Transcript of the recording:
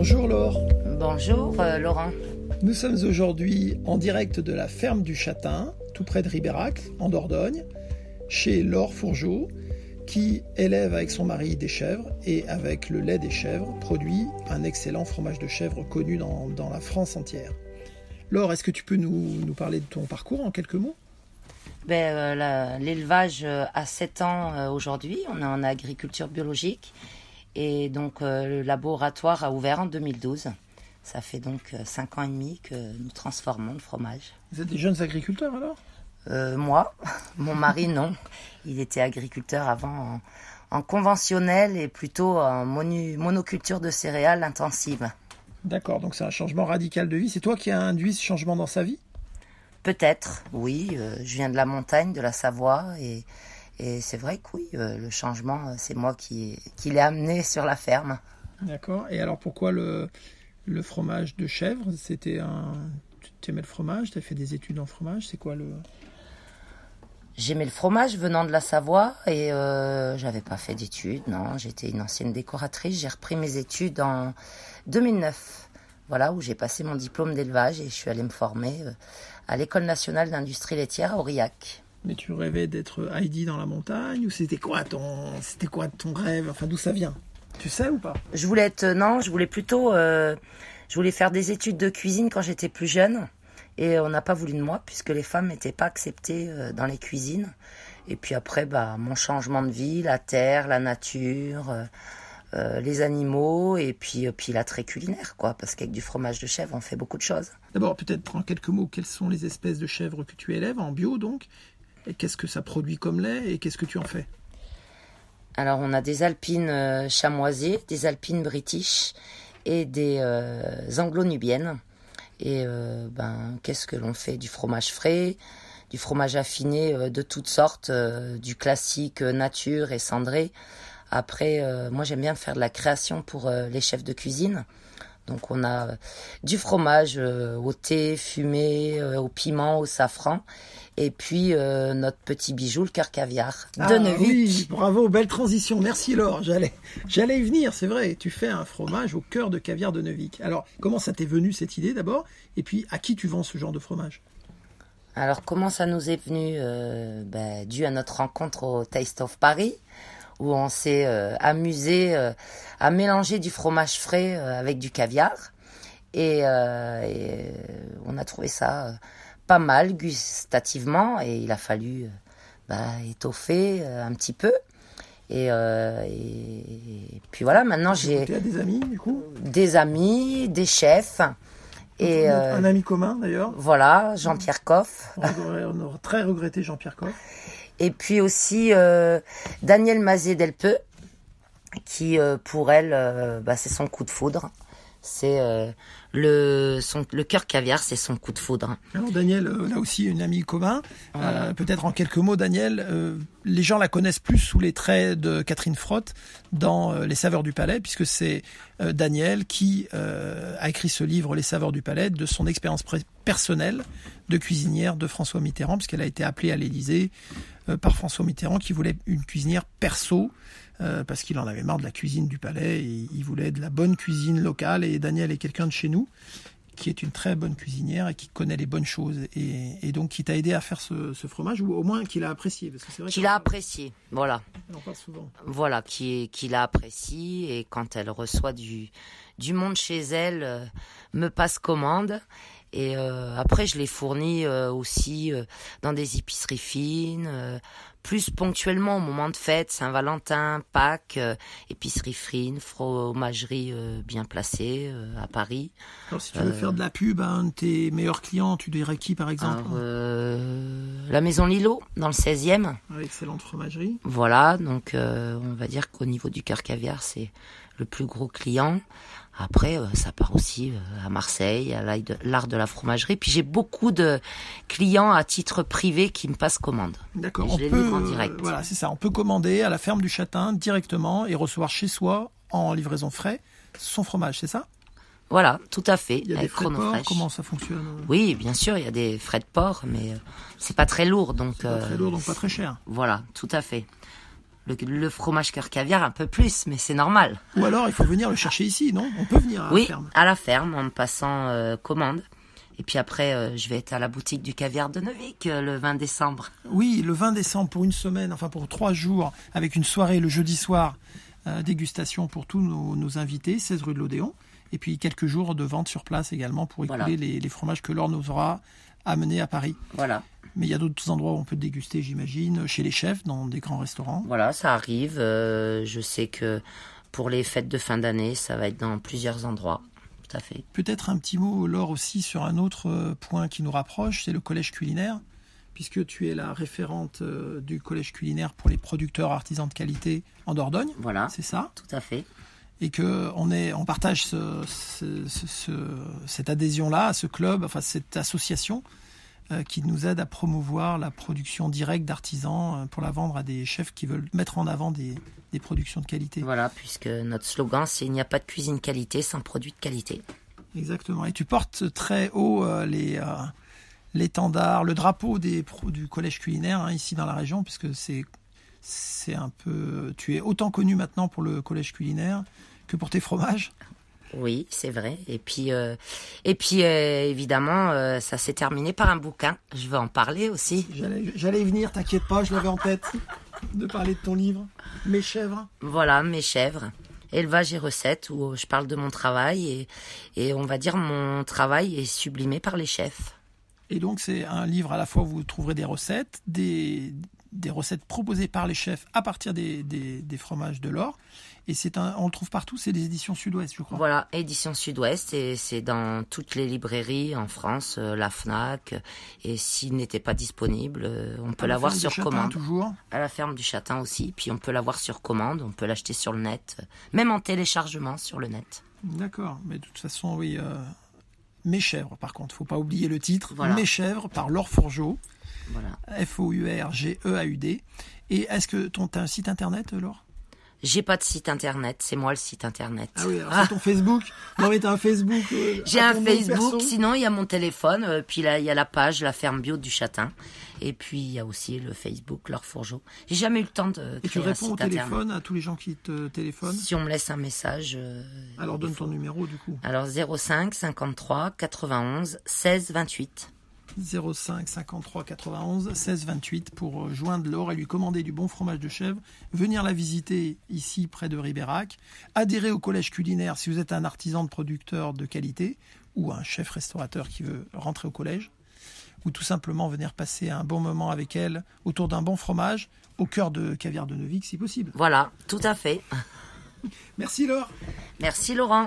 Bonjour Laure. Bonjour euh, Laurent. Nous sommes aujourd'hui en direct de la ferme du Châtain, tout près de Ribérac, en Dordogne, chez Laure Fourgeau, qui élève avec son mari des chèvres et avec le lait des chèvres produit un excellent fromage de chèvre connu dans, la France entière. Laure, est-ce que tu peux nous, nous, parler de ton parcours en quelques mots? Ben, euh, L'élevage euh, a 7 ans aujourd'hui, on est en agriculture biologique et donc euh, le laboratoire a ouvert en 2012. Ça fait donc 5 euh, ans et demi que nous transformons le fromage. Vous êtes des jeunes agriculteurs alors? Euh, Moi, mon mari non. Il était agriculteur avant en, conventionnel et plutôt en monoculture de céréales intensive. D'accord, donc c'est un changement radical de vie. C'est toi qui as induit ce changement dans sa vie? Peut-être, oui. je viens de la montagne, de la Savoie et et c'est vrai que oui, euh, le changement, euh, c'est moi qui, qui l'ai amené sur la ferme. D'accord. Et alors pourquoi le, le fromage de chèvre? C'était un. Tu aimais le fromage? Tu as fait des études en fromage? C'est quoi le? J'aimais le fromage venant de la Savoie et euh, j'avais pas fait d'études, non. J'étais une ancienne décoratrice. J'ai repris mes études en 2009, voilà, où j'ai passé mon diplôme d'élevage et je suis allée me former euh, à l'École nationale d'industrie laitière à Aurillac. Mais tu rêvais d'être Heidi dans la montagne ou c'était quoi ton c'était quoi ton rêve? Enfin d'où ça vient? Tu sais ou pas? Je voulais être non, je voulais plutôt euh, je voulais faire des études de cuisine quand j'étais plus jeune. Et on n'a pas voulu de moi puisque les femmes n'étaient pas acceptées euh, dans les cuisines. Et puis après bah mon changement de vie, la terre, la nature, euh, les animaux et puis puis l'attrait culinaire quoi. Parce qu'avec du fromage de chèvre on fait beaucoup de choses. D'abord peut-être en quelques mots. Quelles sont les espèces de chèvres que tu élèves? En bio donc? Et qu'est-ce que ça produit comme lait et qu'est-ce que tu en fais? Alors on a des alpines euh, chamoisées, des alpines british et des euh, anglo-nubiennes. Et euh, ben qu'est-ce que l'on fait? Du fromage frais, du fromage affiné de toutes sortes, du classique nature et cendré. Après, moi j'aime bien faire de la création pour les chefs de cuisine. Donc on a du fromage au thé, fumé, au piment, au safran et puis euh, notre petit bijou, le cœur caviar de ah, Oui, bravo, belle transition. Merci Laure. J'allais, j'allais y venir, c'est vrai. Tu fais un fromage au cœur de caviar de Neuvik. Alors, comment ça t'est venu cette idée d'abord? Et puis, à qui tu vends ce genre de fromage? Alors, comment ça nous est venu? Euh, ben, Dû à notre rencontre au Taste of Paris, où on s'est euh, amusé à mélanger du fromage frais avec du caviar. et, on a trouvé ça pas mal gustativement et il a fallu euh, bah, étoffer euh, un petit peu. Euh, et, puis voilà, maintenant j'ai des amis du coup? Des amis, des chefs. Et un, ami commun d'ailleurs? Voilà, Jean-Pierre Coff. On aurait, très regretté Jean-Pierre Coff. Et puis aussi Daniel Mazé-Delpeux, qui pour elle, bah, c'est son coup de foudre. C'est le, son, le cœur caviar, c'est son coup de foudre. Alors Daniel, euh, là aussi une amie commun. Euh, peut-être en quelques mots, Daniel, euh, les gens la connaissent plus sous les traits de Catherine Frotte dans Les Saveurs du Palais, puisque c'est Daniel qui a écrit ce livre Les Saveurs du Palais de son expérience personnelle de cuisinière de François Mitterrand, puisqu'elle a été appelée à l'Élysée par François Mitterrand qui voulait une cuisinière perso euh, parce qu'il en avait marre de la cuisine du palais. Et il voulait de la bonne cuisine locale. Et Daniel est quelqu'un de chez nous qui est une très bonne cuisinière et qui connaît les bonnes choses. Et, donc qui t'a aidé à faire ce, fromage ou au moins qu'il a apprécié qu'il a apprécié voilà. on souvent. Voilà qui qui l'a apprécié et quand elle reçoit du du monde chez elle euh, me passe commande. Et euh, après je l'ai fourni aussi dans des épiceries fines plus ponctuellement au moment de fête, Saint-Valentin, Pâques, euh, épicerie frine, fromagerie euh, bien placée euh, à Paris. Alors si tu veux faire de la pub à un de tes meilleurs clients, tu dirais qui par exemple La Maison Lilo, dans le 16e. excellente fromagerie. Voilà, donc on va dire qu'au niveau du cœur caviar, c'est le plus gros client. Après, euh, ça part aussi euh, à Marseille, à l'art de la fromagerie. Puis j'ai beaucoup de clients à titre privé qui me passent commande. D'accord. On peut, en direct. voilà, c'est ça. On peut commander à la ferme du Châtain directement et recevoir chez soi en livraison frais son fromage, c'est ça? Voilà, tout à fait. Il y a des frais de port. Comment ça fonctionne? Oui, bien sûr, il y a des frais de port, mais euh, c'est pas très lourd, donc. pas très lourd, donc pas très cher. Voilà, tout à fait. Le, le fromage cœur caviar un peu plus, mais c'est normal. Ou alors il faut venir le chercher ici, non? On peut venir à oui, la ferme. à la ferme en passant euh, commande. Et puis après, euh, je vais être à la boutique du caviar de Neuvik euh, le 20 décembre. Oui, le 20 décembre pour une semaine, enfin pour trois jours, avec une soirée le jeudi soir, euh, dégustation pour tous nos, nos invités, 16 rue de l'Odéon. Et puis quelques jours de vente sur place également pour écouler Voilà. les, les fromages que Laure nous aura amenés à Paris. Voilà, Mais il y a d'autres endroits où on peut déguster, j'imagine, chez les chefs, dans des grands restaurants. voilà, ça arrive. Euh, je sais que pour les fêtes de fin d'année, ça va être dans plusieurs endroits. Tout à fait. Peut-être un petit mot, Laure, aussi sur un autre euh, point qui nous rapproche, c'est le collège culinaire, puisque tu es la référente euh, du collège culinaire pour les producteurs artisans de qualité en Dordogne, Voilà, c'est ça? Tout à fait. et que on est, on partage ce- ce- ce- ce- cette adhésion-là à ce club, enfin cette association qui nous aide à promouvoir la production directe d'artisans euh, pour la vendre à des chefs qui veulent mettre en avant des, des productions de qualité. Voilà, puisque notre slogan, c'est il n'y a pas de cuisine qualité sans produit de qualité. Exactement. Et tu portes très haut euh, les euh, l'étendard, le drapeau des du collège culinaire hein, ici dans la région, puisque c'est c'est un peu. Tu es autant connu maintenant pour le collège culinaire que pour tes fromages. Oui, c'est vrai. Et puis, euh, et puis euh, évidemment, euh, ça s'est terminé par un bouquin. Je vais en parler aussi. J'allais j'allais y venir, t'inquiète pas, je l'avais en tête de parler de ton livre, Mes chèvres. Voilà, mes chèvres, élevage et recettes, où je parle de mon travail et, et on va dire mon travail est sublimé par les chefs. Et donc c'est un livre à la fois où vous trouverez des recettes, des, des recettes proposées par les chefs à partir des, des, des fromages de l'or. Et c'est un, on le trouve partout, c'est des éditions Sud-Ouest, je crois. Voilà, édition Sud-Ouest, et c'est dans toutes les librairies en France, euh, la FNAC, et s'il n'était pas disponible, euh, on peut À la l'avoir ferme sur des Châtains, commande. toujours. À la ferme du Châtain aussi, puis on peut l'avoir sur commande, on peut l'acheter sur le net, même en téléchargement sur le net. D'accord, mais de toute façon, oui. euh, Mes chèvres, par contre, faut pas oublier le titre. Voilà. Mes chèvres par Laure Fourgeau, Voilà. F-O-U-R-G-E-A-U-D. Et est-ce que ton as un site internet, Laure? J'ai pas de site internet, c'est moi le site internet. Ah oui, alors c'est ton Facebook. Non mais t'as un Facebook. euh, J'ai un Facebook, sinon il y a mon téléphone, euh, puis là il y a la page La Ferme Bio du Châtain, et puis il y a aussi le Facebook Laure Fourgeau. J'ai jamais eu le temps de Et tu créer un réponds au internet. téléphone à tous les gens qui te téléphonent. Si on me laisse un message. euh, Alors donne faut- ton numéro du coup. Alors 05 53 91 16 28. 05 53 91 16 28 pour euh, joindre Laure et lui commander du bon fromage de chèvre, venir la visiter ici près de Ribérac, adhérer au collège culinaire si vous êtes un artisan de producteur de qualité ou un chef restaurateur qui veut rentrer au collège, ou tout simplement venir passer un bon moment avec elle autour d'un bon fromage au cœur de Caviar de Neuvik si possible. Voilà, tout à fait. Merci Laure Merci Laurent.